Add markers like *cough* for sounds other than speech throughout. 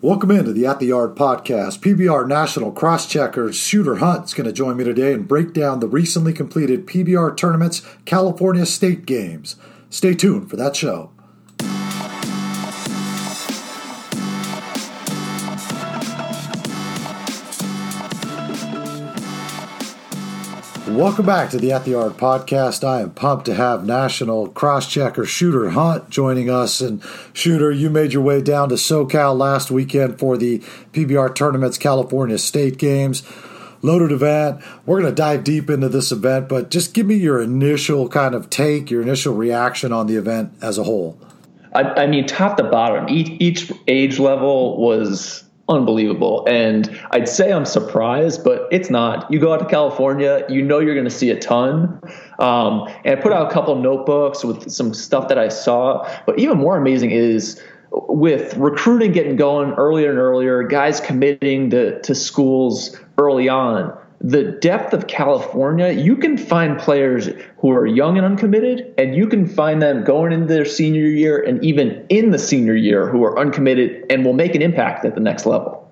Welcome into the At the Yard podcast. PBR National Crosschecker Shooter Hunt is going to join me today and break down the recently completed PBR Tournament's California State Games. Stay tuned for that show. Welcome back to the At the Yard podcast. I am pumped to have national crosschecker Shooter Hunt joining us. And Shooter, you made your way down to SoCal last weekend for the PBR Tournament's California State Games. Loaded event. We're going to dive deep into this event, but just give me your initial kind of take, your initial reaction on the event as a whole. I, I mean, top to bottom, each, each age level was unbelievable. And I'd say I'm surprised, but it's not. You go out to California, you know you're going to see a ton. Um, and I put out a couple notebooks with some stuff that I saw. But even more amazing is with recruiting getting going earlier and earlier, guys committing to, to schools early on the depth of California, you can find players who are young and uncommitted, and you can find them going into their senior year and even in the senior year who are uncommitted and will make an impact at the next level.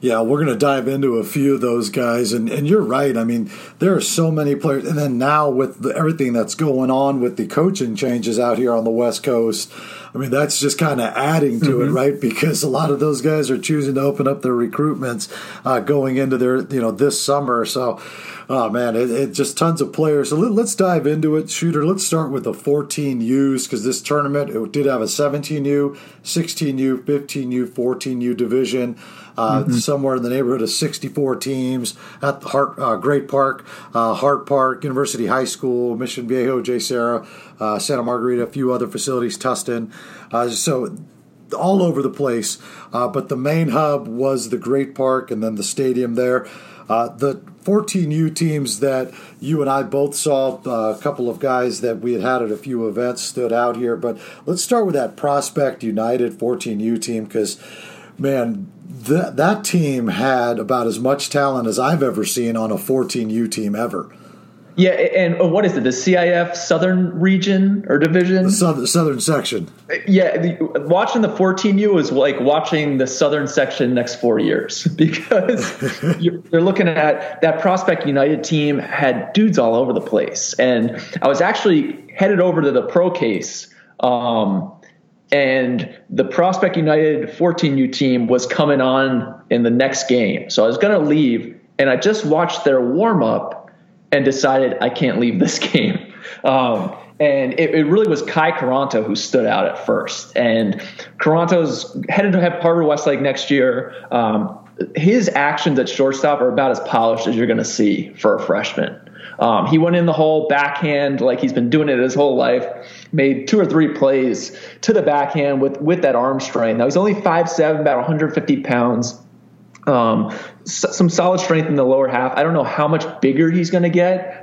Yeah, we're going to dive into a few of those guys, and, and you're right. I mean, there are so many players, and then now with the, everything that's going on with the coaching changes out here on the West Coast, I mean, that's just kind of adding to mm-hmm. it, right? Because a lot of those guys are choosing to open up their recruitments uh, going into their, you know, this summer. So, oh man, it, it just tons of players. So let, us dive into it, shooter. Let's start with the 14Us because this tournament it did have a 17U, 16U, 15U, 14U division. Uh, mm-hmm. somewhere in the neighborhood of 64 teams at the Hart, uh, Great Park, uh, Hart Park, University High School, Mission Viejo, JSerra, uh, Santa Margarita, a few other facilities, Tustin. Uh, so all over the place. Uh, but the main hub was the Great Park and then the stadium there. Uh, the 14U teams that you and I both saw, uh, a couple of guys that we had had at a few events stood out here. But let's start with that Prospect United 14U team because, man, that that team had about as much talent as I've ever seen on a 14U team ever. Yeah, and uh, what is it? The CIF Southern Region or Division? The southern, southern section. Yeah, the, watching the 14U is like watching the Southern section next four years *laughs* because *laughs* you're, you're, looking at that Prospect United team had dudes all over the place, and I was actually headed over to the pro case. Um, and the Prospect United 14U team was coming on in the next game. So I was going to leave, and I just watched their warm up and decided I can't leave this *laughs* game. Um, and it, it, really was Kai Caranto who stood out at first. And Caranto's headed to have Harvard Westlake next year. Um, his actions at shortstop are about as polished as you're going to see for a freshman. Um, he went in the hole backhand like he's been doing it his whole life. Made two or three plays to the backhand with with that arm strength. Now he's only five seven, about 150 pounds. Um, some solid strength in the lower half. I don't know how much bigger he's going to get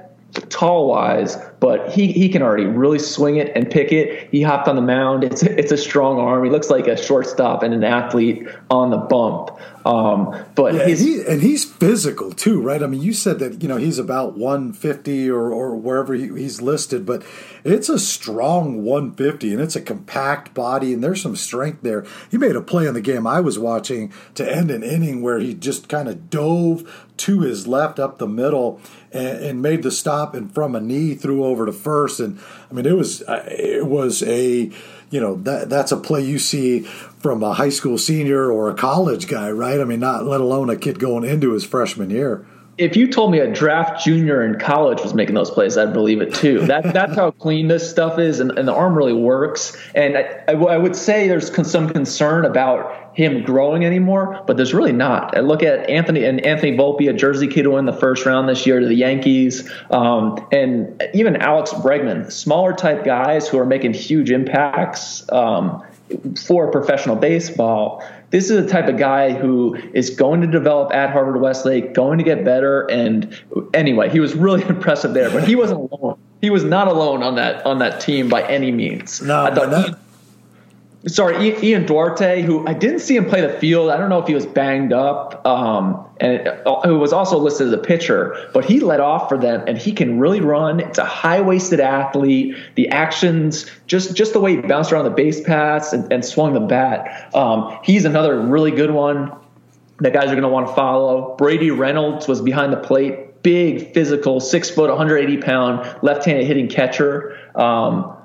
tall wise, but he, he can already really swing it and pick it. He hopped on the mound. It's it's a strong arm. He looks like a shortstop and an athlete on the bump. Um, but yeah, and, he, and, he's physical too, right? I mean, you said that you know he's about 150 or or wherever he, he's listed, but it's a strong 150 and it's a compact body and there's some strength there. He made a play in the game I was watching to end an inning where he just kind of dove to his left up the middle and, and, made the stop and from a knee threw over to first and I mean it was uh, it was a you know that that's a play you see from a high school senior or a college guy right? I mean not let alone a kid going into his freshman year if you told me a draft junior in college was making those plays, I'd believe it too. That *laughs* that's how clean this stuff is, and, and the arm really works. And I, I, I would say there's con- some concern about him growing anymore, but there's really not. I look at Anthony and Anthony Volpe, a Jersey kid who won the first round this year to the Yankees, um, and even Alex Bregman, smaller type guys who are making huge impacts. Um, for professional baseball, this is the type of guy who is going to develop at Harvard Westlake, going to get better. And anyway, he was really *laughs* impressive there, but he wasn't alone. He was not alone on that on that team by any means. No, I thought sorry, Ian Duarte, who I didn't see him play the field. I don't know if he was banged up, um, and who was also listed as a pitcher, but he led off for them, and he can really run. It's a high waisted athlete. The actions, just just the way he bounced around the base paths and, and swung the bat. Um, he's another really good one that guys are going to want to follow. Brady Reynolds was behind the plate, big, physical, six foot, 180 pound, left handed hitting catcher. Um,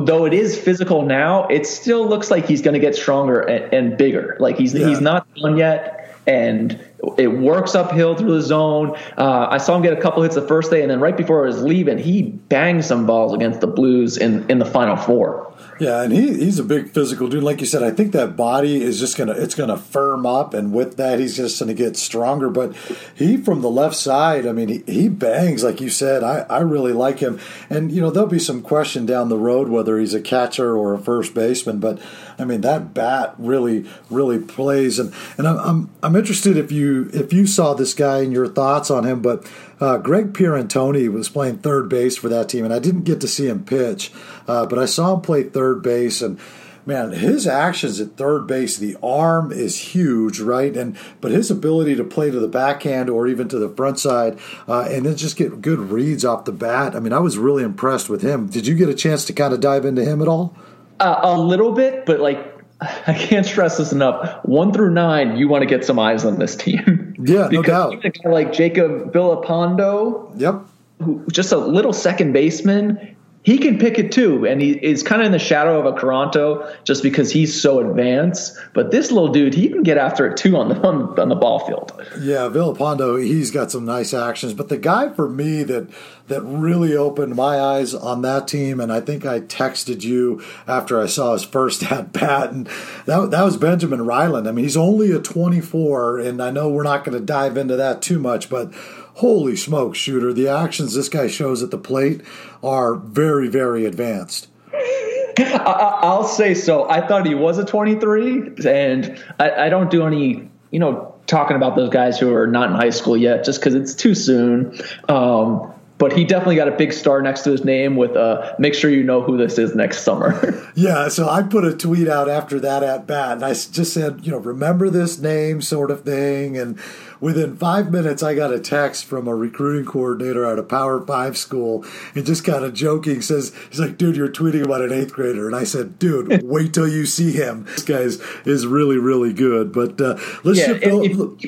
though it is physical now, it still looks like he's going to get stronger and, and bigger. Like he's yeah. he's not done yet, and it works uphill through the zone. Uh, I saw him get a couple hits the first day, and then right before I was leaving, he banged some balls against the Blues in in the final four. Yeah, and he, he's a big physical dude. Like you said, I think that body is just gonna it's gonna firm up, and with that, he's just gonna get stronger. But he from the left side, I mean, he, he bangs like you said. I, I really like him, and you know there'll be some question down the road whether he's a catcher or a first baseman. But I mean that bat really really plays, and and I'm I'm, I'm interested if you if you saw this guy and your thoughts on him. But uh, Greg Pierantoni was playing third base for that team, and I didn't get to see him pitch, uh, but I saw him play third base, and man, his actions at third base, the arm is huge, right? And but his ability to play to the backhand or even to the front side, uh, and then just get good reads off the bat. I mean, I was really impressed with him. Did you get a chance to kind of dive into him at all? Uh, a little bit, but like *laughs* I can't stress this enough. One through nine, you want to get some eyes on this team. *laughs* Yeah, no doubt. Even a guy like Jacob Villalpando, yep, who, just a little second baseman, he can pick it too, and he is kind of in the shadow of a Caranto just because he's so advanced. But this little dude, he can get after it too on the on, on the ball field. Yeah, Villalpando, he's got some nice actions. But the guy for me that that really opened my eyes on that team, and I think I texted you after I saw his first *laughs* at bat, and that that was Benjamin Ryland. I mean, he's only a 24, and I know we're not going to dive into that too much, but holy smoke, shooter! The actions this guy shows at the plate are very, very advanced. *laughs* I'll say so. I thought he was a 23, and I, I, don't do any, you know, talking about those guys who are not in high school yet, just because it's too soon. Um, but he definitely got a big star next to his name with uh, make sure you know who this is next summer. *laughs* yeah, so I put a tweet out after that at bat, and I just said, you know, remember this name, sort of thing, and within five minutes, I got a text from a recruiting coordinator at a Power Five school, and just kind of joking says, "He's like, dude, you're tweeting about an eighth grader," and I said, "Dude, *laughs* wait till you see him. This guy is, is really, really good." But uh, let's yeah, shift.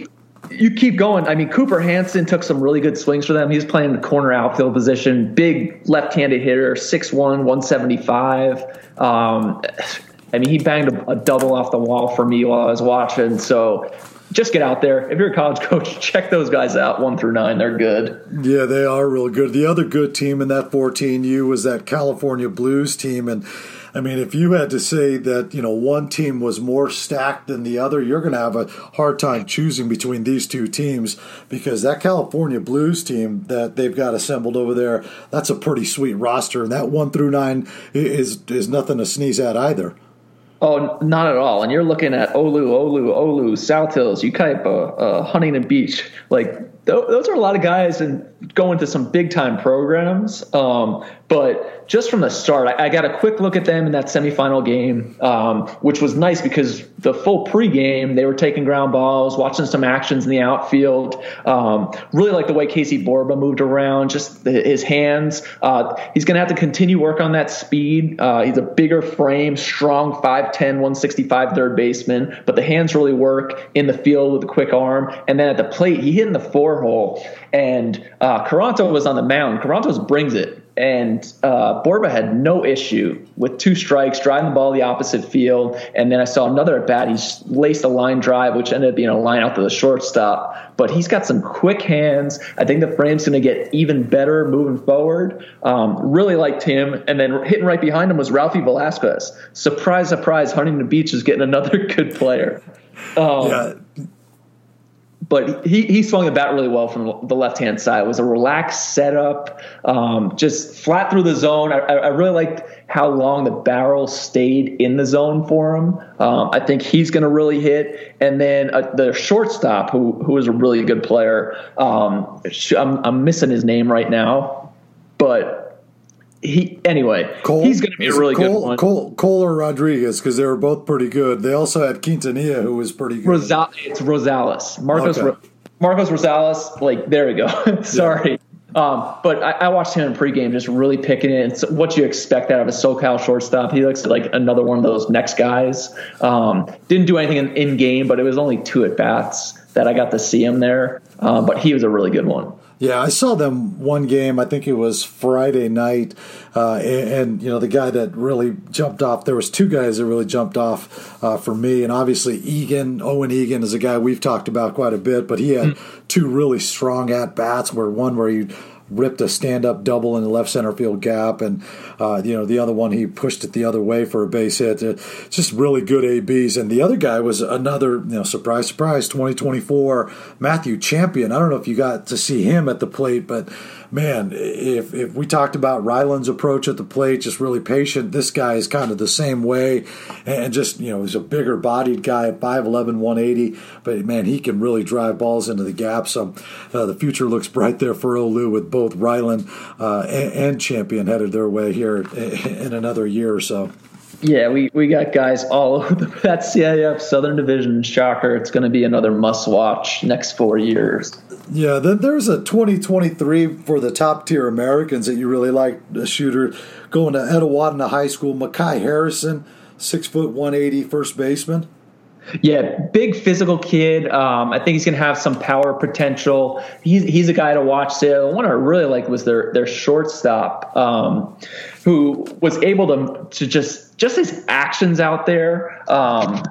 you keep going. I mean, Cooper Hansen took some really good swings for them. He's playing the corner outfield position, big left-handed hitter, 6'1", 175. Um, I mean, he banged a, a, double off the wall for me while I was watching. So just get out there. If you're a college *laughs* coach, check those guys out one through nine. They're good. Yeah, they are real good. The other good team in that 14U was that California Blues team. And I mean, if you had to say that, you know, one team was more stacked than the other, you're going to have a hard time choosing between these two teams because that California Blues team that they've got assembled over there, that's a pretty sweet roster. And that one through nine is, is nothing to sneeze at either. Oh, not at all. And you're looking at Olu, Olu, Olu, South Hills, Yucaipa, uh, Huntington Beach. Like th- those are a lot of guys and going to some big time programs. Um, but just from the start, I, I, got a quick look at them in that semifinal game, um, which was nice because the full pregame they were taking ground balls, watching some actions in the outfield. Um, really like the way Casey Borba moved around, just the, his hands. Uh, he's going to have to continue work on that speed. Uh, he's a bigger frame, strong 5'10", 165 third baseman, but the hands really work in the field with a quick arm. And then at the plate, he hit in the four hole, and uh, was on the mound. Carantos brings it and uh, Borba had no issue with two strikes, driving the ball the opposite field. And then I saw another at bat. He laced a line drive, which ended up being a line out to the shortstop. But he's got some quick hands. I think the frame's going to get even better moving forward. Um, really liked him. And then hitting right behind him was Ralphie Velasquez. Surprise, surprise, Huntington Beach is getting another *laughs* good player. Um, yeah but he, he swung the bat really well from the left hand side. It was a relaxed setup, um, just flat through the zone. I, I, really liked how long the barrel stayed in the zone for him. Um, I think he's going to really hit. And then uh, the shortstop, who who is a really good player, um, I'm, I'm missing his name right now, but he anyway. Cole, he's going to be a really Cole, good one. Cole, Cole or Rodriguez because they were both pretty good. They also had Quintanilla, who was pretty good. Rosal- it's Rosales, Marcos. Okay. Marcos Rosales. Like there we go. *laughs* Sorry. Yeah. Um, but I, I, watched him in pregame, just really picking it. It's what you expect out of a SoCal shortstop. He looks like another one of those next guys. Um, didn't do anything in, in, game, but it was only two at bats that I got to see him there. Um, but he was a really good one. Yeah, I saw them one game. I think it was Friday night, uh, and, and, you know the guy that really jumped off. There was two guys that really jumped off uh, for me, and obviously Egan, Owen Egan, is a guy we've talked about quite a bit. But he had mm. two really strong at bats. Where one where he ripped a stand up double in the left center field gap, and uh, you know the other one he pushed it the other way for a base hit. Uh, just really good abs. And the other guy was another you know surprise, surprise, 2024 Matthew Champion. I don't know if you got to see him at the plate, but man, if if we talked about Ryland's approach at the plate, just really patient, this guy is kind of the same way, and just you know he's a bigger bodied guy at 5'11", 180, but man, he can really drive balls into the gap. So uh, the future looks bright there for Olu with both Ryland uh, and, and Champion headed their way here in another year or so. Yeah, we, we got guys all *laughs* over the, that CIF Southern Division. Shocker. It's going to be another must watch next four years. Yeah, then there's a 2023 for the top tier Americans that you really like, a shooter going to Etiwanda High School. Makai Harrison, six foot 180 first baseman. Yeah, big physical kid. Um, I think he's going to have some power potential. He's he's a guy to watch. There, the one I really like was their their shortstop, um, who was able to to just just his actions out there. Um,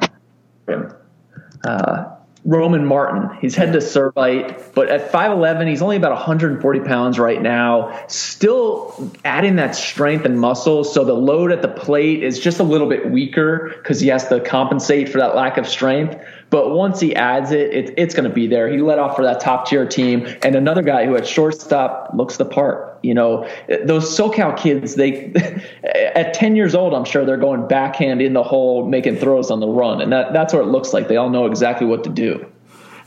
uh, Roman Martin. He's head to Servite, but at 5'11, he's only about 140 pounds right now. Still adding that strength and muscle. So the load at the plate is just a little bit weaker because he has to compensate for that lack of strength. But once he adds it, it it's going to be there. He led off for that top tier team. And another guy who at shortstop looks the part. You know, those SoCal kids, they *laughs* at 10 years old, I'm sure they're going backhand in the hole, making throws on the run. And that, that's what it looks like. They all know exactly what to do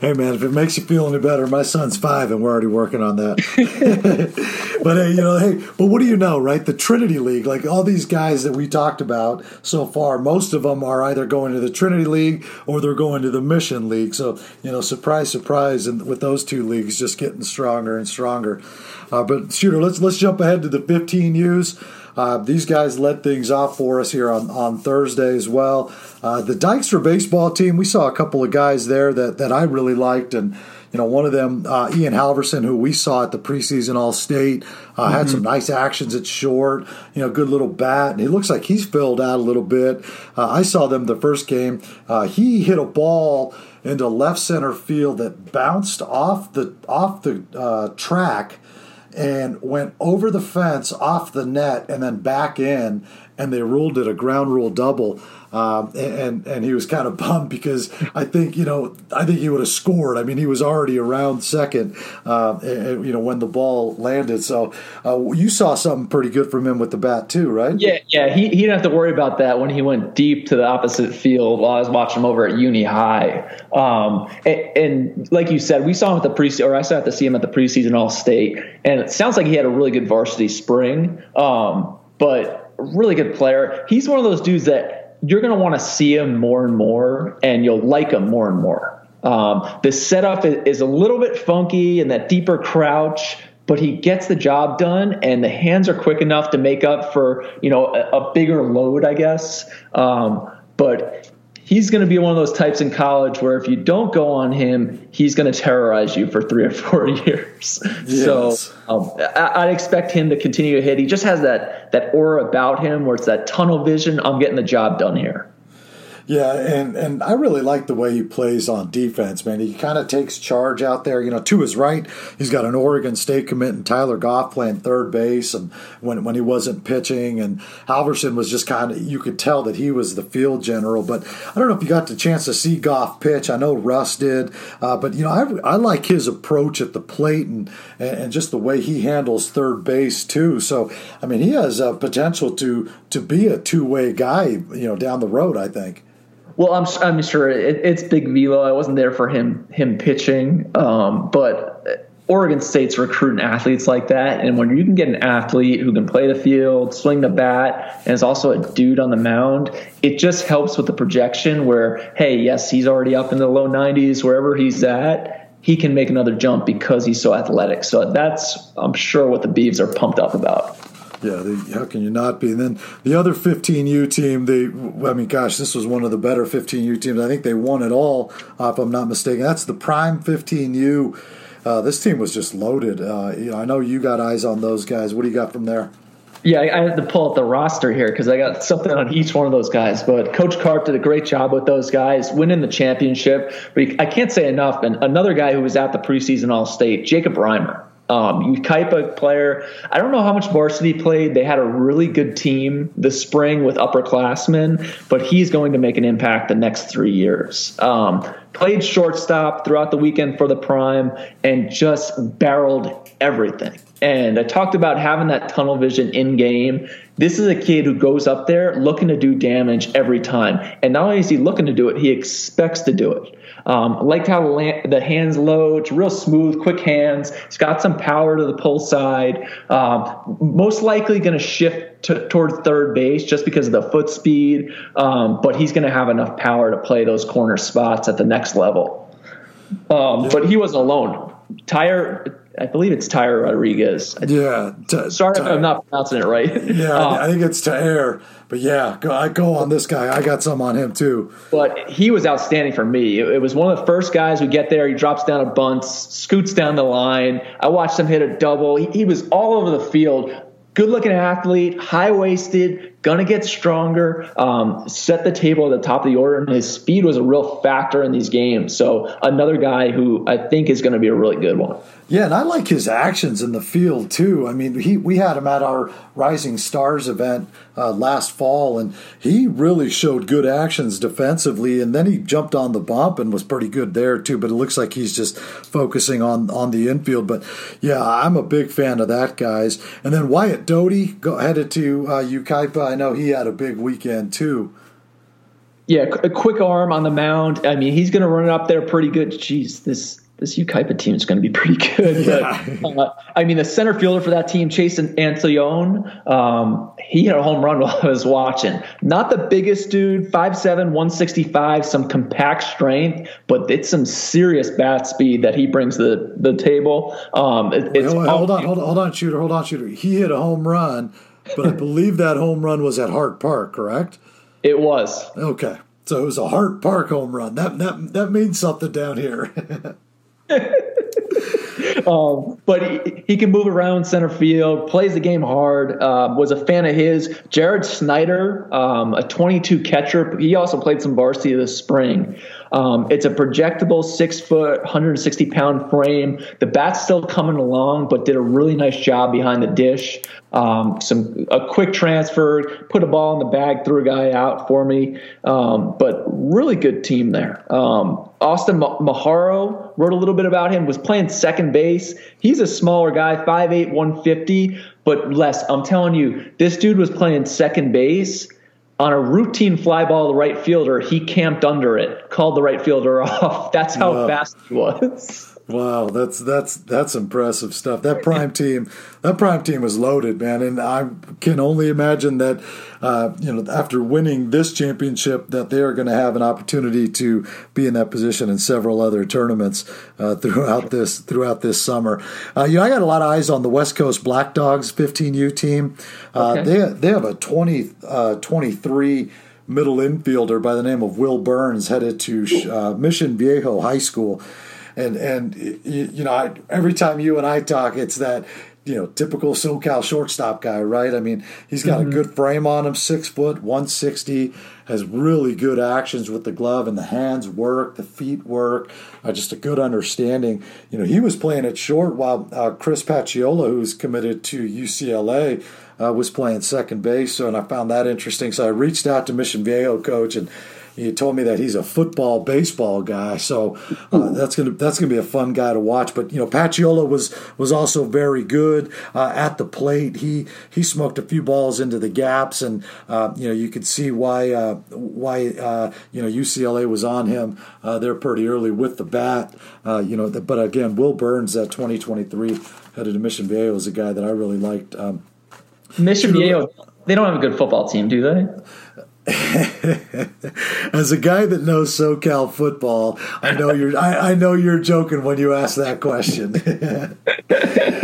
hey man, if it makes you feel any better, my son's five and we're already working on that. *laughs* but hey, you know, hey, but what do you know, right? The Trinity League, like all these guys that we talked about so far, most of them are either going to the Trinity League or they're going to the Mission League. So you know, surprise, surprise, and with those two leagues just getting stronger and stronger. Uh, but shooter, let's let's jump ahead to the 15Us. Uh, these guys led things off for us here on, on Thursday as well. Uh, the Dykstra baseball team, we saw a couple of guys there that, that I really liked. And, you know, one of them, uh, Ian Halverson, who we saw at the preseason All State, uh, mm-hmm. had some nice actions at short, you know, good little bat. And he looks like he's filled out a little bit. Uh, I saw them the first game. Uh, he hit a ball into left center field that bounced off the off the track and went over the fence off the net and then back in and they ruled it a ground rule double um, and and he was kind of *laughs* bummed because I think you know I think he would have scored. I mean, he was already around second, uh, and, you know, when the ball landed. So uh, you saw something pretty good from him with the bat too, right? Yeah, yeah. He he didn't have to worry about that when he went deep to the opposite field while I was watching him over at Uni High. Um, and, and, like you said, we saw him at the preseason, or I saw to see him at the preseason All State, and it sounds like he had a really good varsity spring. Um, but really good player. He's one of those dudes that you're going to want to see him more and more, and you'll like him more and more. Um, the setup is, a little bit funky and that deeper crouch, but he gets the job done, and the hands are quick enough to make up for you know a, a bigger load, I guess. Um, but he's going to be one of those types in college where if you don't go on him, he's going to terrorize you for three or four *laughs* years. Yes. So um, I, would expect him to continue to hit. He just has that that aura about him where it's that tunnel vision. I'm getting the job done here. Yeah, and and I really like the way he plays on defense, man. He kind of takes charge out there. You know, to his right, he's got an Oregon State commit and Tyler Goff playing third base, and when when he wasn't pitching, and Halverson was just kind of you could tell that he was the field general. But I don't know if you got the chance to see Goff pitch. I know Russ did, uh, but you know I, I like his approach at the plate and and just the way he handles third base too. So I mean, he has a potential to to be a two way guy, you know, down the road. I think. Well, I'm I'm sure it, it's big velo. I wasn't there for him him pitching, um, but Oregon State's recruiting athletes like that, and when you can get an athlete who can play the field, swing the bat, and is also a dude on the mound, it just helps with the projection. Where hey, yes, he's already up in the low 90s, wherever he's at, he can make another jump because he's so athletic. So that's I'm sure what the Beavs are pumped up about. Yeah, how can you not be? And then the other 15U team, they, I mean, gosh, this was one of the better 15U teams. I think they won it all, uh, if I'm not mistaken. That's the Prime 15U. Uh, this team was just loaded. Uh, you know, I know you got eyes on those guys. What do you got from there? Yeah, I had to pull up the roster here because I got something on each one of those guys. But Coach Carp did a great job with those guys, winning the championship. But I can't say enough. And another guy who was at the preseason All State, Jacob Reimer. Um, player. I don't know how much varsity played. They had a really good team this spring with upperclassmen, but he's going to make an impact the next three years. Um, played shortstop throughout the weekend for the prime and just barreled everything. And I talked about having that tunnel vision in game. This is a kid who goes up there looking to do damage every time. And not only is he looking to do it, he expects to do it. Um, I liked how the hands load, real smooth, quick hands. He's got some power to the pull side. Um, most likely going to shift to, toward third base just because of the foot speed, um, but he's going to have enough power to play those corner spots at the next level. Um, but he wasn't alone. Tyre I believe it's Tyre Rodriguez. Yeah. T- Sorry if I'm not pronouncing it right. Yeah, uh, I think it's Tyre. But yeah, go, I go on this guy. I got some on him too. But he was outstanding for me. It, it was one of the first guys who get there. He drops down a bunt, scoots down the line. I watched him hit a double. He, he was all over the field. Good looking athlete, high waisted, gonna get stronger, um, set the table at the top of the order, and his speed was a real factor in these games. So another guy who I think is going to be a really good one. Yeah, and I like his actions in the field too. I mean, he we had him at our Rising Stars event uh, last fall, and he really showed good actions defensively. And then he jumped on the bump and was pretty good there too. But it looks like he's just focusing on on the infield. But yeah, I'm a big fan of that guys. And then Wyatt Doty go, headed to uh, Yucaipa. I know he had a big weekend too. Yeah, a quick arm on the mound. I mean, he's going to run it up there pretty good. Jeez, this this Yucaipa team is going to be pretty good. But, uh, I mean, the center fielder for that team, Chase Antillon, um, he hit a home run *laughs* while I was watching. Not the biggest dude, 5'7", 165, some compact strength, but it's some serious bat speed that he brings to the, the table. Um, it, Wait, hold, hold on, hold on, hold on, shooter, hold on, shooter. He hit a home run, but I believe that home run was at Hart Park, correct? It was. Okay. So it was a Hart Park home run. That that that means something down here. *laughs* *laughs* um, but he, he, can move around center field, plays the game hard. Uh, was a fan of his. Jared Snyder, um, a 22 catcher. He also played some varsity this spring. Um, it's a projectable six foot, 160 pound frame. The bat's still coming along, but did a really nice job behind the dish. Um, some a quick transfer, put a ball in the bag, threw a guy out for me. Um, but really good team there. Um, Austin Maharo wrote a little bit about him. Was playing second base. He's a smaller guy, 5'8", 150, but less. I'm telling you, this dude was playing second base on a routine fly ball to the right fielder, he camped under it, called the right fielder *laughs* off. That's how fast he was. Wow, that's that's that's impressive stuff. That prime team, that prime team was loaded, man, and I can only imagine that uh, you know after winning this championship, that they are going to have an opportunity to be in that position in several other tournaments uh, throughout this throughout this summer. Uh, you know, I got a lot of eyes on the West Coast Black Dogs 15U team. Uh, okay. They they have a 20, uh, 23 middle infielder by the name of Will Burns headed to uh, Mission Viejo High School and and you know I, every time you and I talk, it's that you know typical SoCal shortstop guy, right? I mean, he's got mm-hmm. a good frame on him, six foot, one sixty, has really good actions with the glove and the hands work, the feet work, uh, just a good understanding. You know, he was playing it short while uh, Chris Pacciola, who's committed to UCLA. Uh, was playing second base, so and I found that interesting. So I reached out to Mission Viejo coach and he told me that he's a football baseball guy. So uh, that's gonna that's gonna be a fun guy to watch. But you know, Paciolo was was also very good uh, at the plate. He he smoked a few balls into the gaps, and uh, you know you could see why uh, why you know UCLA was on him there pretty early with the bat. you know, but again, Will Burns at 2023 headed to Mission Viejo is a guy that I really liked. Um, Mission Viejo, they don't have a good football team, do they? *laughs* As a guy that knows SoCal football, I know you're I, I know you're joking when you ask that question. *laughs*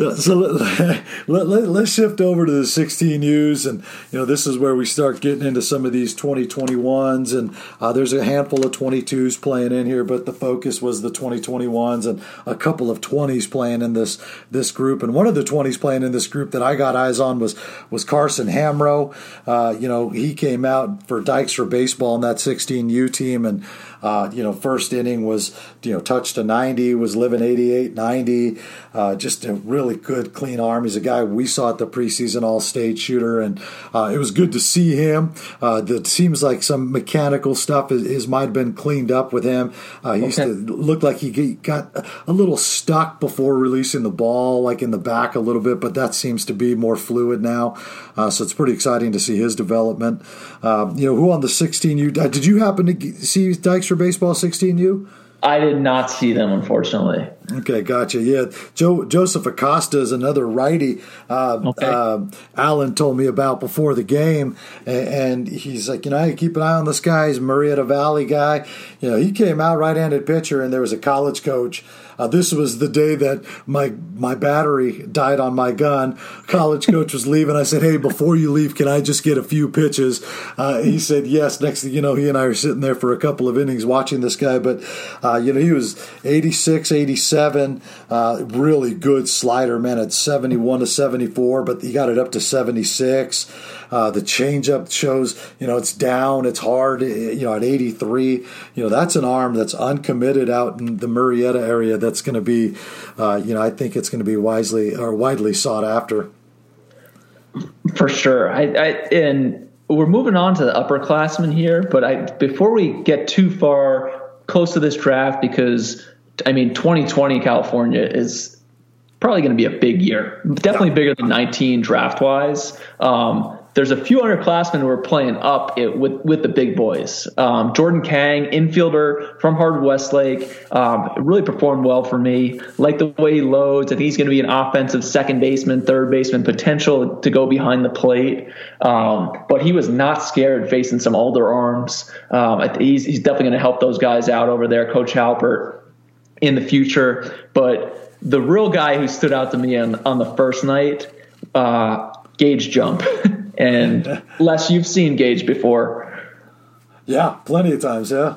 so let, *laughs* let, let, let's shift over to the 16Us, and you know this is where we start getting into some of these 2021s, and uh, there's a handful of 22s playing in here, but the focus was the 2021s and a couple of 20s playing in this this group, and one of the 20s playing in this group that I got eyes on was was Carson Hamro. Uh, you know he came out for Dykstra baseball in that 16U team, and uh, you know, first inning was, you know, touched a 90, was living 88, 90. Uh, just a really good, clean arm. He's a guy we saw at the preseason all state shooter, and uh, it was good to see him. Uh, that seems like some mechanical stuff is, is might have been cleaned up with him. Uh, he okay. used to look like he got a little stuck before releasing the ball, like in the back a little bit, but that seems to be more fluid now. Uh, so it's pretty exciting to see his development. Um, you know, who on the 16U? Did you happen to see Dykstra Baseball 16U? I did not see them, unfortunately. Okay, gotcha. Yeah, Joe Joseph Acosta is another righty. Uh, okay. uh, Alan told me about before the game, and, and he's like, you know, I keep an eye on this guy. He's Murrieta Valley guy. You know, he came out right-handed pitcher, and there was a college coach uh, this was the day that my my battery died on my gun. College coach was leaving. I said, "Hey, before you leave, can I just get a few pitches?" Uh, he said, "Yes." Next thing you know, he and I are sitting there for a couple of innings watching this guy. But uh, you know, he was 86, 87, uh, really good slider man at 71 to 74, but he got it up to 76. Uh, the changeup shows, you know, it's down, it's hard, you know, at 83. You know, that's an arm that's uncommitted out in the Murrieta area that's going to be, uh, you know, I think it's going to be wisely or widely sought after. For sure. I, I and we're moving on to the upperclassmen here, but I before we get too far close to this draft, because I mean, 2020 California is probably going to be a big year, definitely bigger than 19 draft wise. Um, there's a few underclassmen who are playing up it with with the big boys. Um, Jordan Kang, infielder from Harvard Westlake, um, really performed well for me. Like the way he loads. I think he's going to be an offensive second baseman, third baseman, potential to go behind the plate. Um, but he was not scared facing some older arms. Um, he's, he's definitely going to help those guys out over there, Coach Halpert, in the future. But the real guy who stood out to me on, on the first night, uh, Gage Jump. *laughs* And *laughs* Les, you've seen Gage before. Yeah, plenty of times. Yeah.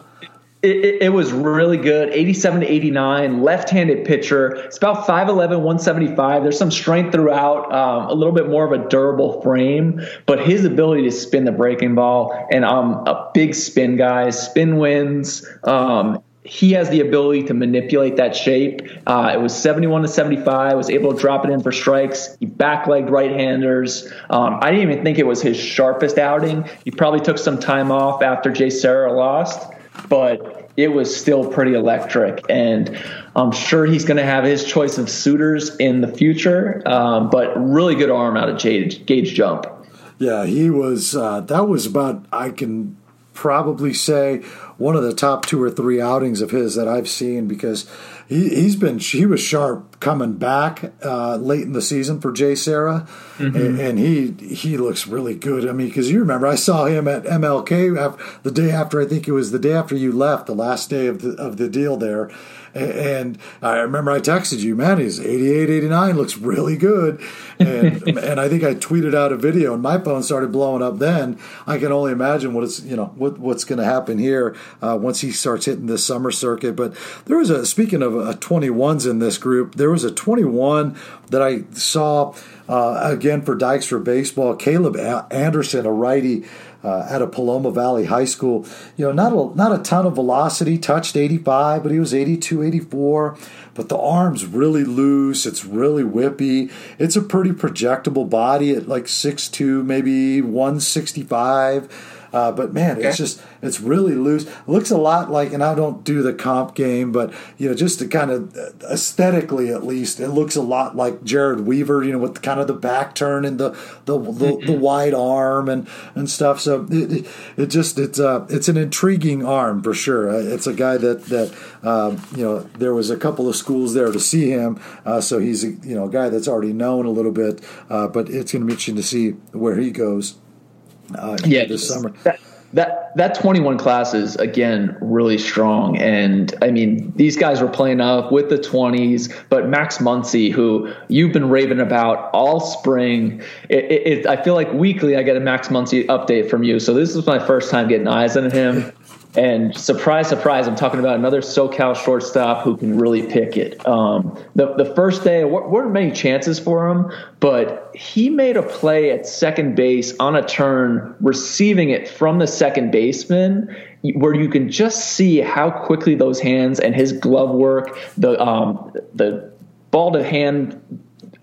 It, it, it, was really good. 87 to 89, left handed pitcher. It's about 5'11, 175. There's some strength throughout, um, a little bit more of a durable frame, but his ability to spin the breaking ball, and I'm um, a big spin guy, spin wins. Um, he has the ability to manipulate that shape. Uh, it was 71 to 75. Was able to drop it in for strikes. He backlegged right-handers. Um, I didn't even think it was his sharpest outing. He probably took some time off after JSerra lost, but it was still pretty electric. And I'm sure he's going to have his choice of suitors in the future. Um, but really good arm out of Gage, Gage Jump. Yeah, he was. Uh, that was about. I can probably say one of the top two or three outings of his that I've seen because he, has been he was sharp coming back uh, late in the season for JSerra, mm-hmm. and, and, he he looks really good. I mean, because you remember I saw him at MLK the day after I think it was the day after you left, the last day of the of the deal there, and I remember I texted you, man, he's 88, 89, looks really good. And, *laughs* and I think I tweeted out a video and my phone started blowing up then. I can only imagine what it's, you know, what, what's going to happen here uh, once he starts hitting this summer circuit. But there was a, speaking of uh, 21s in this group, there was a 21 that I saw uh, again for Dykstra Baseball. Caleb Anderson, a righty, uh, of Paloma Valley High School. You know, not a, not a ton of velocity, touched 85, but he was 82, 84. But the arm's really loose. It's really whippy. It's a pretty projectable body at like 6'2, maybe 165. Uh, but man, okay. it's just it's really loose. It looks a lot like, and I don't do the comp game, but you know, just to kind of aesthetically at least, it looks a lot like Jered Weaver. You know, with kind of the back turn and the the, the, the mm-hmm. wide arm and and stuff. So it, it just it's uh it's an intriguing arm for sure. Uh, it's a guy that that um, you know there was a couple of schools there to see him, uh, so he's a, you know a guy that's already known a little bit. Uh, but it's going to be interesting to see where he goes. Uh, yeah, this summer. That, that that 21 class is again really strong. And i mean these guys were playing up with the 20s but max muncy who you've been raving about all spring it, it, it, i feel like weekly i get a max muncy update from you. So this is my first time getting eyes on him and surprise, surprise, I'm talking about another SoCal shortstop who can really pick it. Um, the, the first day, weren't many chances for him, but he made a play at second base on a turn, receiving it from the second baseman, where you can just see how quickly those hands and his glove work, the um, the ball to hand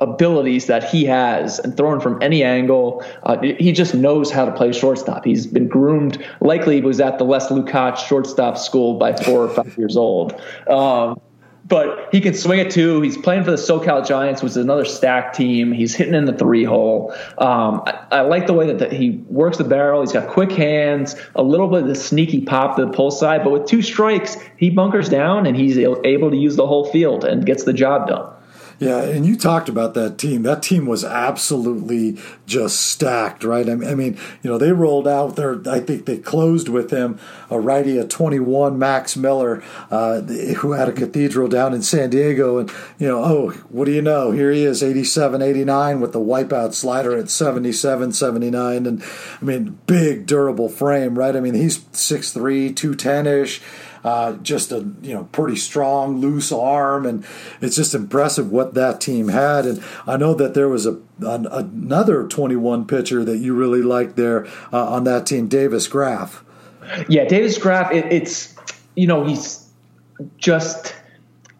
abilities that he has and throwing from any angle. Uh, he just knows how to play shortstop. He's been groomed. Likely, was at the Les Lukacs shortstop school by four or five years old. Um, but he can swing it too. He's playing for the SoCal Giants, which is another stacked team. He's hitting in the three hole. Um, I, I, like the way that he works the barrel. He's got quick hands, a little bit of the sneaky pop to the pull side. But with two strikes, he bunkers down and he's able to use the whole field and gets the job done. Yeah, and you talked about that team. That team was absolutely just stacked, right? I mean, you know, they rolled out there. I think they closed with him a righty at 21, Max Miller, uh, who had a cathedral down in San Diego. And, you know, oh, what do you know? Here he is, 87, 89, with the wipeout slider at 77, 79. And, I mean, big, durable frame, right? I mean, he's 6'3, 210 ish uh, just a you know pretty strong, loose arm, and it's just impressive what that team had. And I know that there was a an, another 21 pitcher that you really liked there uh, on that team, Davis Graf. Yeah, Davis Graf. It, it's you know he's just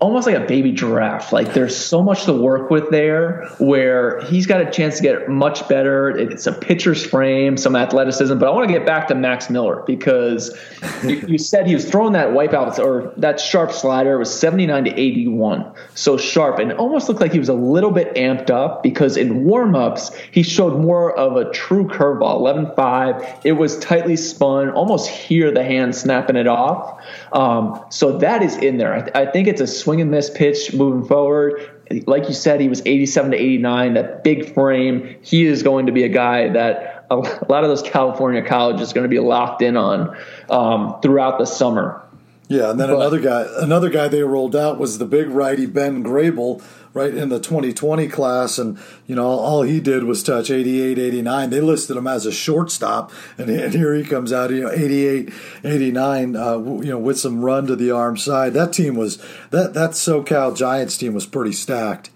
almost like a baby giraffe. Like there's so much to work with there where he's got a chance to get much better. It's a pitcher's frame, some athleticism. But I want to get back to Max Miller because *laughs* you, you, said he was throwing that wipeout or that sharp slider. It was 79 to 81. So sharp and it almost looked like he was a little bit amped up because in warmups, he showed more of a true curveball, 11 5. It was tightly spun, almost hear the hand snapping it off. Um, so that is in there. I, th- I think it's a swing and miss pitch moving forward. Like you said, he was 87 to 89, that big frame. He is going to be a guy that a lot of those California colleges are going to be locked in on um, throughout the summer. Yeah, and then but, another guy, another guy they rolled out was the big righty Ben Grable, right in the 2020 class. And you know all he did was touch 88 89 they listed him as a shortstop. And, and here he comes out you know 88 89 uh, you know with some run to the arm side. That team was that that SoCal Giants team was pretty stacked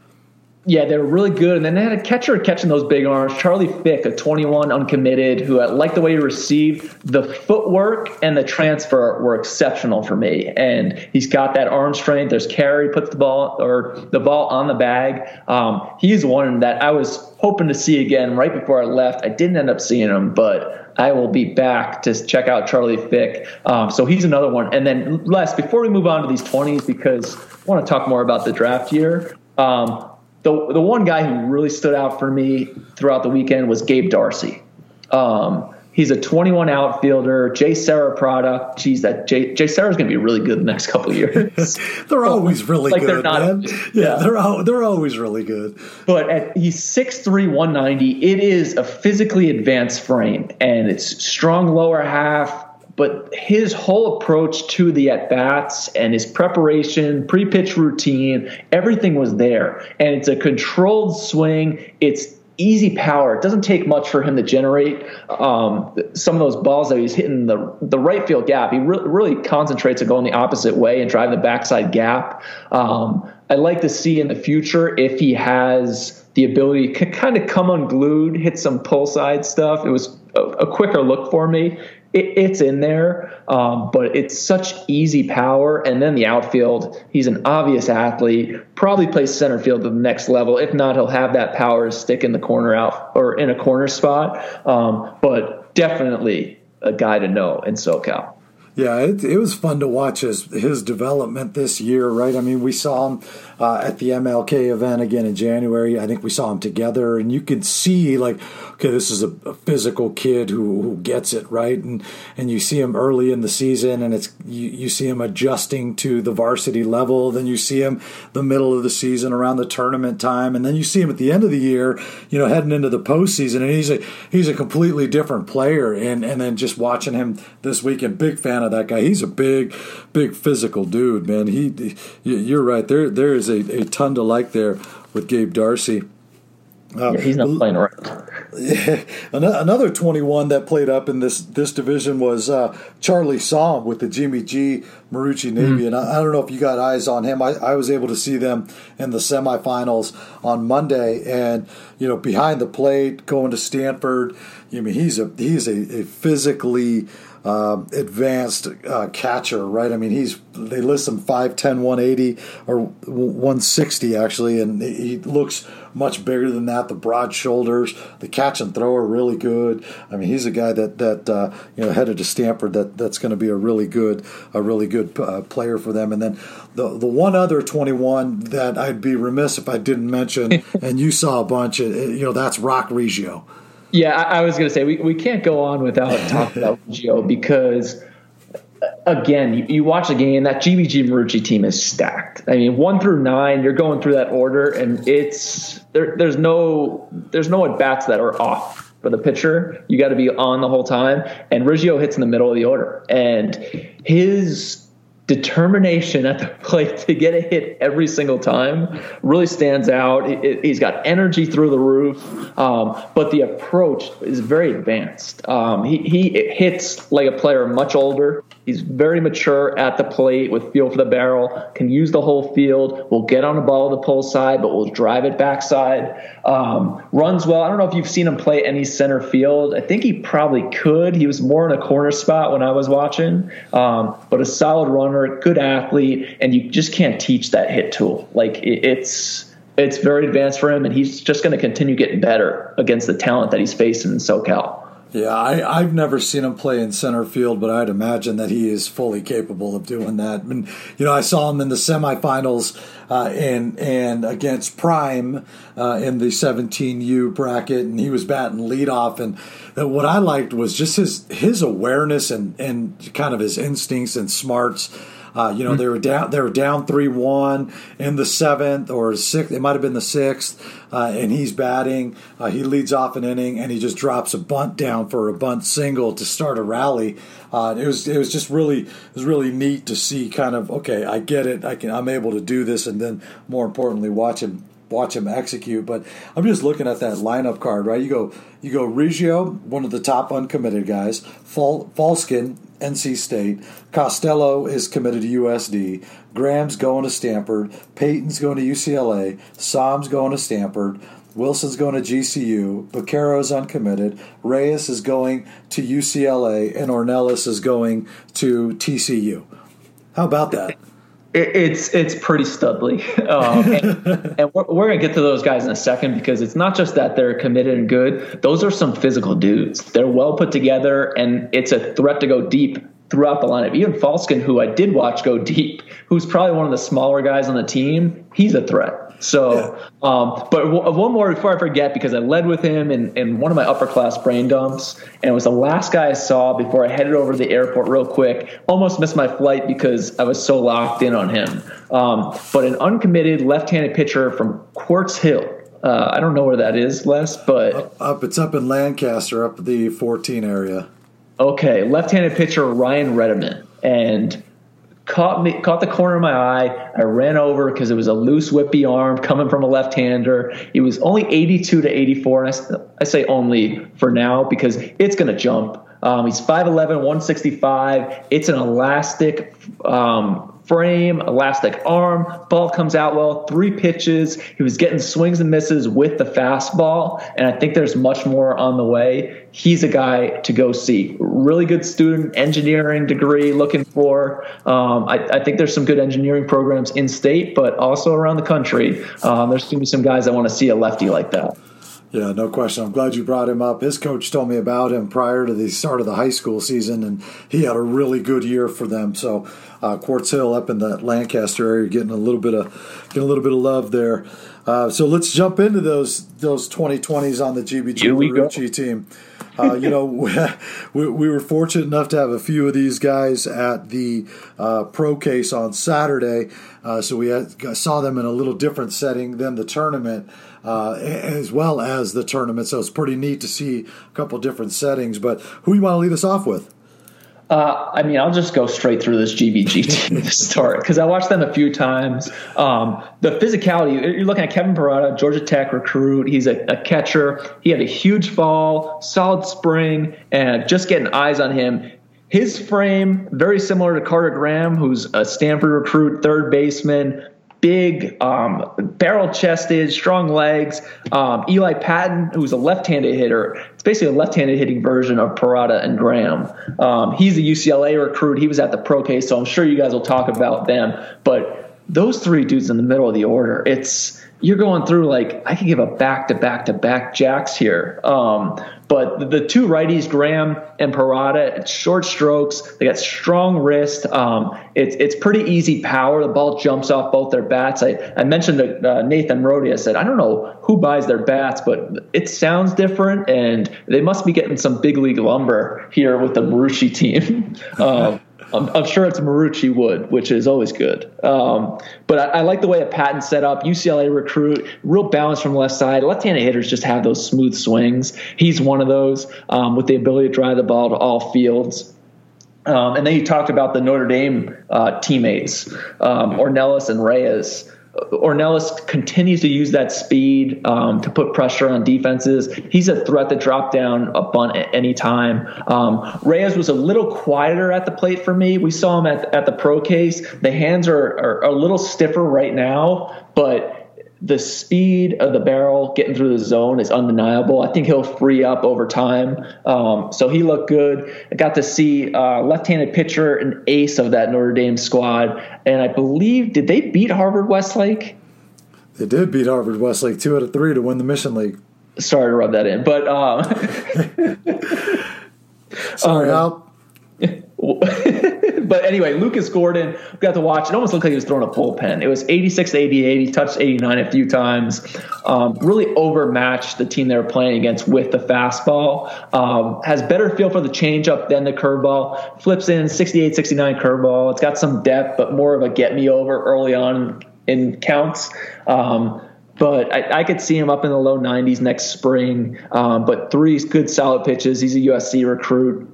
yeah, they were really good. And then they had a catcher catching those big arms, Charlie Fick, a 21 uncommitted, who I liked the way he received. The footwork and the transfer were exceptional for me. And he's got that arm strength. There's carry, puts the ball or the ball on the bag. Um, he's one that I was hoping to see again right before I left. I didn't end up seeing him, but I will be back to check out Charlie Fick. Um, so he's another one. And then, Les, before we move on to these 20s, because I want to talk more about the draft year. Um, the the one guy who really stood out for me throughout the weekend was Gabe Darcy. Um, he's a 21 outfielder, JSerra product. Geez, that Jay, JSerra's going to be really good the next couple years. *laughs* they're always *laughs* really like good, they're not, man. Yeah, yeah, they're all, they're always really good. But at, he's 6'3", 190. It is a physically advanced frame, and it's strong lower half, but his whole approach to the at bats and his preparation, pre pitch routine, everything was there. And it's a controlled swing. It's easy power. It doesn't take much for him to generate um, some of those balls that he's hitting the the right field gap. He re- really concentrates on going the opposite way and driving the backside gap. Um, I'd like to see in the future if he has the ability to kind of come unglued, hit some pull side stuff. It was a, a quicker look for me it, it's in there, um, but it's such easy power. And then the outfield, he's an obvious athlete, probably plays center field to the next level. If not, he'll have that power stick in the corner out or in a corner spot. Um, but definitely a guy to know in SoCal. Yeah, it, it was fun to watch his his development this year, right? I mean, we saw him uh, at the MLK event again in January. I think we saw him together, and you could see like, okay, this is a, a, physical kid who, who gets it right, and and you see him early in the season, and it's you, you see him adjusting to the varsity level. Then you see him the middle of the season around the tournament time, and then you see him at the end of the year, you know, heading into the postseason, and he's a he's a completely different player. And and then just watching him this week, weekend, big fan of that guy. He's a big, big physical dude, man. He, you're right. There there is a, a ton to like there with Gabe Darcy. Uh, yeah, he's not playing around. *laughs* Another 21 that played up in this this division was uh, Charlie Somm with the Jimmy G Marucci Navy, mm. and I, I, don't know if you got eyes on him. I, I was able to see them in the semifinals on Monday, and you know behind the plate, going to Stanford. I mean, he's a he's a, a physically uh, advanced uh, catcher, right? I mean, he's they list him 5'10", 180 or 160 actually, and he looks much bigger than that. The broad shoulders, the catch and throw are really good. I mean, he's a guy that that uh, you know headed to Stanford that that's going to be a really good a really good uh, player for them. And then the the one other 21 that I'd be remiss if I didn't mention, *laughs* and you saw a bunch, uh, you know, that's Roc Riggio. Yeah, I, I was going to say we, we can't go on without *laughs* talking about Gio because again, you, you, watch the game, that GBG Marucci team is stacked. I mean, one through nine, you're going through that order, and it's there, there's no there's no at bats that are off for the pitcher. You got to be on the whole time. And Reggio hits in the middle of the order, and his determination at the *laughs* plate to get a hit every single time really stands out. He's got energy through the roof, um, but the approach is very advanced. Um, he, he hits like a player much older. He's very mature at the plate with feel for the barrel, can use the whole field, will get on the ball the pull side, but will drive it backside. Um, runs well. I don't know if you've seen him play any center field. I think he probably could. He was more in a corner spot when I was watching, um, but a solid runner, good athlete, and you just can't teach that hit tool. Like it's it's very advanced for him, and he's just going to continue getting better against the talent that he's facing in SoCal. Yeah, I, I've never seen him play in center field, but I'd imagine that he is fully capable of doing that. And you know, I saw him in the semifinals uh, and and against Prime uh, in the 17U bracket, and he was batting leadoff. And what I liked was just his his awareness and and kind of his instincts and smarts uh, you know, they were down they were down three one in the seventh or sixth. It might have been the sixth, uh, and he's batting. Uh, he leads off an inning and he just drops a bunt down for a bunt single to start a rally. Uh, it was it was just really it was really neat to see kind of okay, I get it. I can I'm able to do this, and then more importantly, watch him watch him execute. But I'm just looking at that lineup card, right? You go, you go Riggio, one of the top uncommitted guys. Fal- Falskin, NC State. Costello is committed to USD. Graham's going to Stanford. Peyton's going to UCLA. Som's going to Stanford. Wilson's going to GCU. Baccaro's uncommitted. Reyes is going to UCLA. And Ornelas is going to TCU. How about that? *laughs* it's it's pretty studly, *laughs* um, and, *laughs* and, we're, we're, gonna get to those guys in a second because it's not just that they're committed and good; those are some physical dudes. They're well put together, and it's a threat to go deep throughout the lineup. Even Falskin, who I did watch go deep, who's probably one of the smaller guys on the team, he's a threat. So, yeah. um, but w- one more before I forget, because I led with him in, in one of my upper class brain dumps, and it was the last guy I saw before I headed over to the airport real quick. Almost missed my flight because I was so locked in on him. Um, but an uncommitted left handed pitcher from Quartz Hill. Uh, I don't know where that is, Les, but. Up, up, it's up in Lancaster, up the 14 area. Okay, left handed pitcher Ryan Redeman. And caught me caught the corner of my eye. I ran over because it was a loose whippy arm coming from a left-hander. it was only 82 to 84, and I, I say only for now because it's going to jump. Um, he's 5'11", 165. It's an elastic um, frame, elastic arm. Ball comes out well, three pitches. He was getting swings and misses with the fastball, and I think there's much more on the way. He's a guy to go see. Really good student, engineering degree looking for. Um, I, I, think there's some good engineering programs in state, but also around the country. Um, there's going to be some guys that want to see a lefty like that. Yeah, no question. I'm glad you brought him up. His coach told me about him prior to the start of the high school season, and he had a really good year for them. So, uh, Quartz Hill up in the Lancaster area, getting a little bit of getting a little bit of love there. Uh, so let's jump into those those 2020s on the GBG Marucci team. Uh, you know, *laughs* we, we, were fortunate enough to have a few of these guys at the uh, pro case on Saturday. Uh, so we had, saw them in a little different setting than the tournament, uh, as well as the tournament. So it's pretty neat to see a couple different settings. But who you want to lead us off with? Uh, I mean, I'll just go straight through this GBG team *laughs* to start because I watched them a few times. Um, the physicality, you're looking at Kevin Parada, Georgia Tech recruit. He's a, a, catcher. He had a huge fall, solid spring, and just getting eyes on him. His frame, very similar to Carter Graham, who's a Stanford recruit, third baseman, big, um, barrel chested, strong legs. Um, Eli Patton, who's a left handed hitter, it's basically a left handed hitting version of Parada and Graham. Um, he's a UCLA recruit. He was at the pro case, so I'm sure you guys will talk about them. But those three dudes in the middle of the order, it's you're going through like I could give a back to back to back jacks here. Um, but the two righties, Graham and Parada, it's short strokes. They got strong wrist. Um, it's it's pretty easy power. The ball jumps off both their bats. I, I mentioned to uh, Nathan Rode. I said I don't know who buys their bats, but it sounds different, and they must be getting some big league lumber here with the Marucci team. *laughs* um, I'm, I'm, sure it's Marucci wood, which is always good. Um, but I, I, like the way a Patton set up. UCLA recruit, real balance from the left side. Left-handed hitters just have those smooth swings. He's one of those um, with the ability to drive the ball to all fields. Um, and then you talked about the Notre Dame uh, teammates, um, Ornelas and Reyes. Ornelas continues to use that speed um, to put pressure on defenses. He's a threat to drop down a bunt at any time. Um, Reyes was a little quieter at the plate for me. We saw him at, at the pro case. The hands are, are a little stiffer right now, but the speed of the barrel getting through the zone is undeniable. I think he'll free up over time. Um, so he looked good. I got to see uh, left-handed pitcher, an ace of that Notre Dame squad, and I believe did they beat Harvard Westlake? They did beat Harvard Westlake two out of three to win the Mission League. Sorry to rub that in, but um, *laughs* sorry, *laughs* um, *laughs* but anyway, Lucas Gordon got to watch. It almost looked like he was throwing a bullpen. It was 86 to 88. He touched 89 a few times. Um, really overmatched the team they were playing against with the fastball. Um, has better feel for the changeup than the curveball. Flips in 68 69 curveball. It's got some depth, but more of a get me over early on in counts. Um, but I, I, could see him up in the low 90s next spring. Um, but three good solid pitches. He's a USC recruit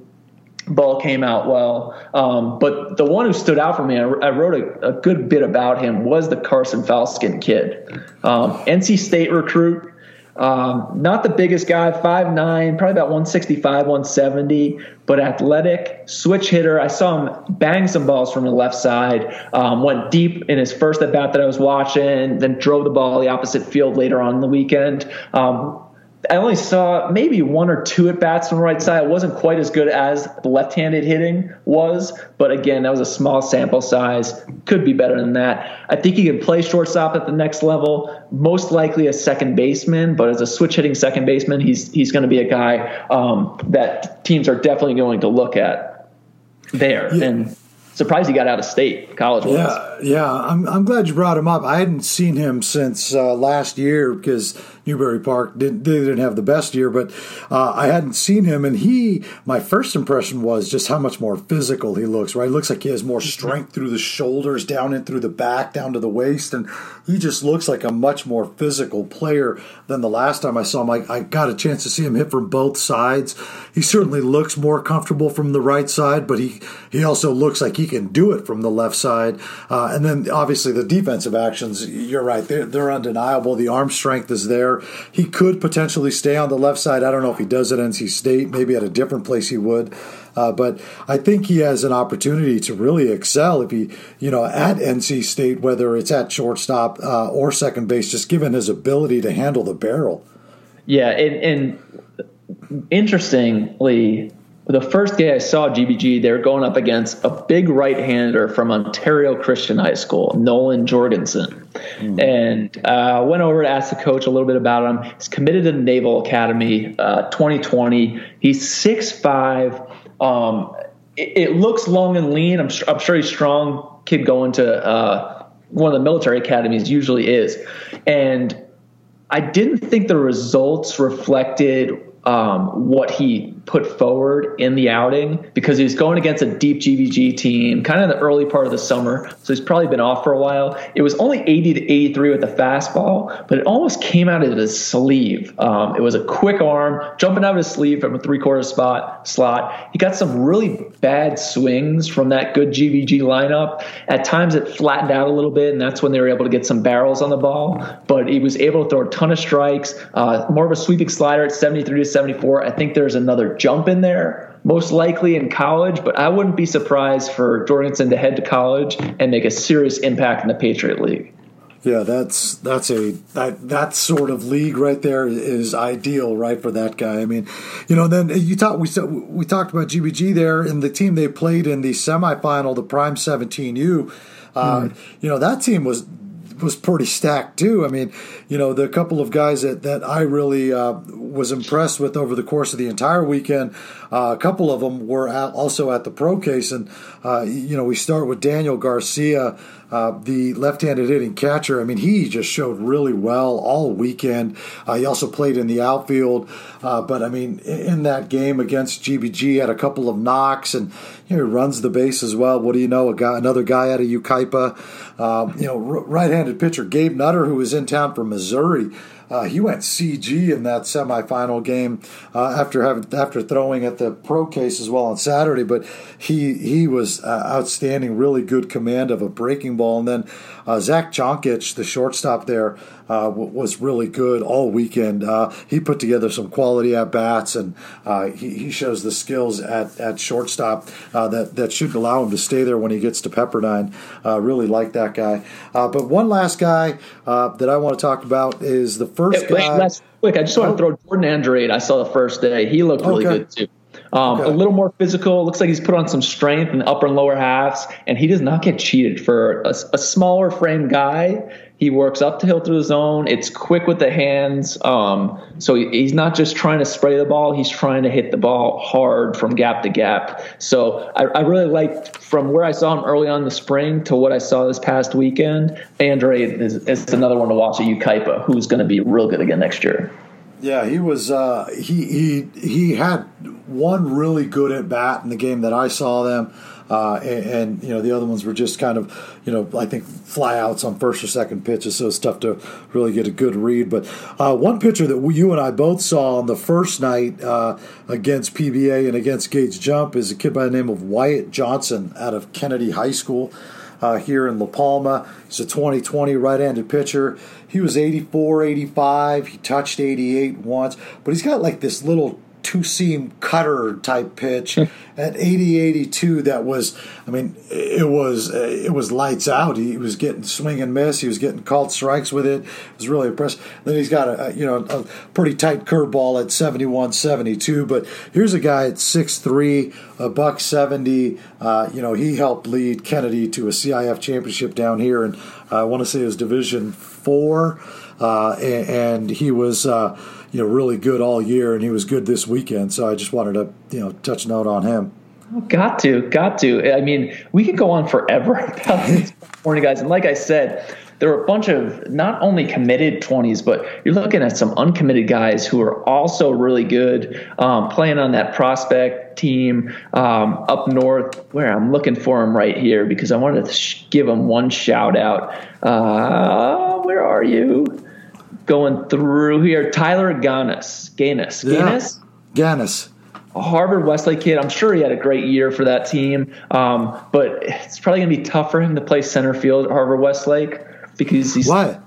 ball came out well. Um, but the one who stood out for me, I, I wrote a, a, good bit about him, was the Carson Falskin kid. Um, NC State recruit. Um, not the biggest guy, 5'9, probably about 165, 170, but athletic, switch hitter. I saw him bang some balls from the left side, um, went deep in his first at bat that I was watching, then drove the ball the opposite field later on in the weekend. Um, I only saw maybe one or two at bats from the right side. It wasn't quite as good as the left-handed hitting was, but again, that was a small sample size. Could be better than that. I think he can play shortstop at the next level. Most likely a second baseman, but as a switch hitting second baseman, he's he's going to be a guy um, that teams are definitely going to look at there. Yeah. And surprised he got out of state college. Yeah, yeah. I'm I'm glad you brought him up. I hadn't seen him since uh, last year because Newbury Park didn't they didn't have the best year, but uh, I hadn't seen him, and he. My first impression was just how much more physical he looks. Right, he looks like he has more mm-hmm. strength through the shoulders, down and through the back, down to the waist, and he just looks like a much more physical player than the last time I saw him. I, I got a chance to see him hit from both sides. He certainly looks more comfortable from the right side, but he he also looks like he can do it from the left side. Uh, and then obviously the defensive actions. You're right; they're, they're undeniable. The arm strength is there. He could potentially stay on the left side. I don't know if he does at NC State. Maybe at a different place he would. Uh, but I think he has an opportunity to really excel if he, you know, at NC State, whether it's at shortstop uh, or second base, just given his ability to handle the barrel. Yeah, and, and interestingly, the first day I saw GBG, they were going up against a big right-hander from Ontario Christian High School, Nolan Jorgensen, mm. and uh, went over to ask the coach a little bit about him. He's committed to the Naval Academy, uh, 2020. He's six five. Um, it, it, looks long and lean. I'm, I'm sure he's strong. Kid going to uh, one of the military academies usually is, and I didn't think the results reflected um, what he put forward in the outing because he was going against a deep GBG team kind of the early part of the summer. So he's probably been off for a while. It was only 80 to 83 with the fastball, but it almost came out of his sleeve. Um, it was a quick arm jumping out of his sleeve from a three quarter spot slot. He got some really bad swings from that good GBG lineup. At times it flattened out a little bit, and that's when they were able to get some barrels on the ball. But he was able to throw a ton of strikes, uh, more of a sweeping slider at 73 to 74. I think there's another jump in there, most likely in college, but I wouldn't be surprised for Jorgensen to head to college and make a serious impact in the Patriot League. Yeah, that's that's a that that sort of league right there is ideal, right, for that guy. I mean, you know, then you talked we we talked about GBG there and the team they played in the semifinal, the Prime 17U. Uh, mm. You know, that team was was pretty stacked too. I mean, you know, the couple of guys that, that I really uh, was impressed with over the course of the entire weekend, uh, a couple of them were at, also at the pro case. And, uh, you know, we start with Daniel Garcia, uh, the left-handed hitting catcher. I mean, he just showed really well all weekend. Uh, he also played in the outfield, uh, but I mean, in that game against GBG, had a couple of knocks and you know, he runs the base as well. What do you know? A guy, another guy out of Yucaipa, uh, you know, right-handed pitcher Gabe Nutter, who was in town from Missouri. Uh, he went CG in that semifinal game uh, after having after throwing at the pro case as well on Saturday. But he he was uh, outstanding, really good command of a breaking ball. And then uh, Zach Jonkic, the shortstop there, uh, was really good all weekend. Uh, he put together some quality at bats, and uh, he, he, shows the skills at, at shortstop uh, that that should allow him to stay there when he gets to Pepperdine. Uh, really like that guy. but one last guy that I want to talk about is the first guy. Wait, last quick, I just want to throw Jordan Andrade. I saw the first day. He looked really okay. good too. Um, okay. A little more physical. Looks like he's put on some strength in the upper and lower halves, and he does not get cheated for a, a smaller frame guy. He works up the hill through the zone. It's quick with the hands. Um, so he's not just trying to spray the ball, he's trying to hit the ball hard from gap to gap. So I, I really like from where I saw him early on in the spring to what I saw this past weekend. Andre is, is another one to watch at Yucaipa who's going to be real good again next year. Yeah, he was. Uh, he he he had one really good at bat in the game that I saw them. Uh, and, and, you know the other ones were just kind of you know I think flyouts on first or second pitches, so it's tough to really get a good read. But uh, one pitcher that we, you and I both saw on the first night uh, against PBA and against Gage Jump is a kid by the name of Wyatt Johnson out of Kennedy High School. Uh, here in La Palma. He's a 2020 right handed pitcher. He was 84, 85. He touched 88 once, but he's got like this little two seam cutter type pitch at 80 82 that was i mean it was it was lights out. He was getting swing and miss. He was getting called strikes with it. It was really impressive. Then he's got a, you know a pretty tight curveball at 71 72 but here's a guy at 6'3 a buck 70 uh, you know he helped lead kennedy to a cif championship down here and i want to say it was division four. Uh, and, and, he was uh, you know really good all year, and he was good this weekend. So I just wanted to you know touch note on him. Got to, got to. I mean, we could go on forever *laughs* about these guys, and like I said, there are a bunch of not only committed 20s, but you're looking at some uncommitted guys who are also really good, um, playing on that prospect team um, up north. Where I'm looking for him right here because I wanted to sh- give him one shout out. Uh, where are you? Going through here. Tyler Ganis. Ganis. Ganis? Yeah. Ganis. A Harvard Westlake kid. I'm sure he had a great year for that team. Um, but it's probably going to be tough for him to play center field at Harvard Westlake because he's. Why?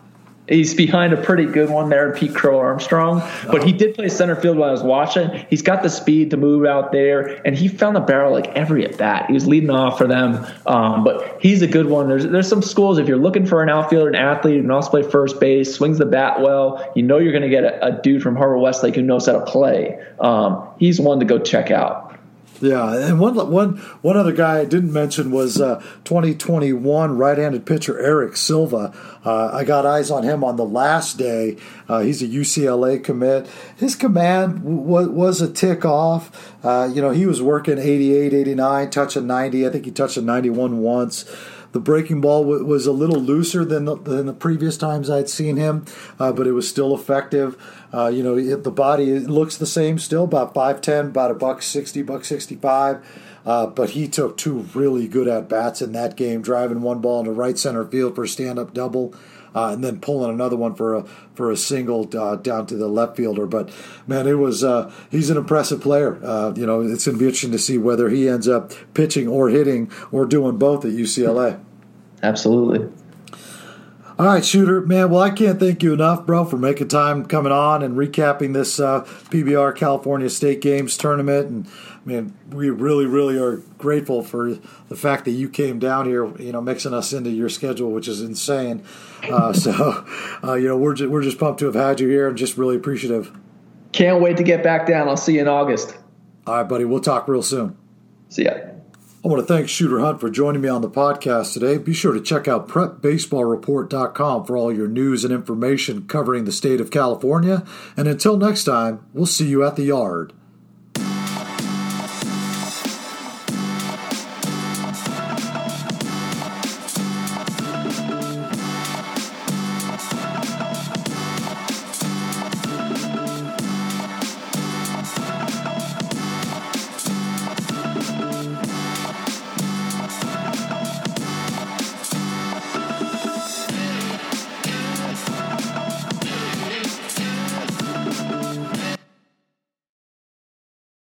He's behind a pretty good one there, Pete Crow Armstrong. But he did play center field while I was watching. He's got the speed to move out there, and he found the barrel like every at bat. He was leading off for them. Um, but he's a good one. There's there's some schools if you're looking for an outfielder, an athlete who can also play first base, swings the bat well. You know you're going to get a, a, dude from Harvard Westlake who knows how to play. Um, he's one to go check out. Yeah, and one one one other guy I didn't mention was uh, 2021 right-handed pitcher Eric Silva. Uh, I got eyes on him on the last day. Uh, he's a UCLA commit. His command w- was a tick off. Uh, you know, he was working 88, 89, touching 90. I think he touched a 91 once. The breaking ball w- was a little looser than the, than the previous times I'd seen him, uh, but it was still effective. Uh, you know, it, the body looks the same still, about 5'10, about a buck 60, buck 65. Uh, but he took two really good at bats in that game, driving one ball into right center field for a stand up double. Uh, and then pulling another one for a for a single uh, down to the left fielder. But man, it was uh, he's an impressive player. Uh, you know, it's going to be interesting to see whether he ends up pitching or hitting or doing both at UCLA. Absolutely. All right, shooter, man. Well, I can't thank you enough, bro, for making time coming on and recapping this uh, PBR California State Games tournament. And man, we really, really are grateful for the fact that you came down here, you know, mixing us into your schedule, which is insane. Uh, *laughs* so, uh, you know, we're just, we're just pumped to have had you here and just really appreciative. Can't wait to get back down. I'll see you in August. All right, buddy. We'll talk real soon. See ya. I want to thank Shooter Hunt for joining me on the podcast today. Be sure to check out prepbaseballreport.com for all your news and information covering the state of California. And until next time, we'll see you at the yard.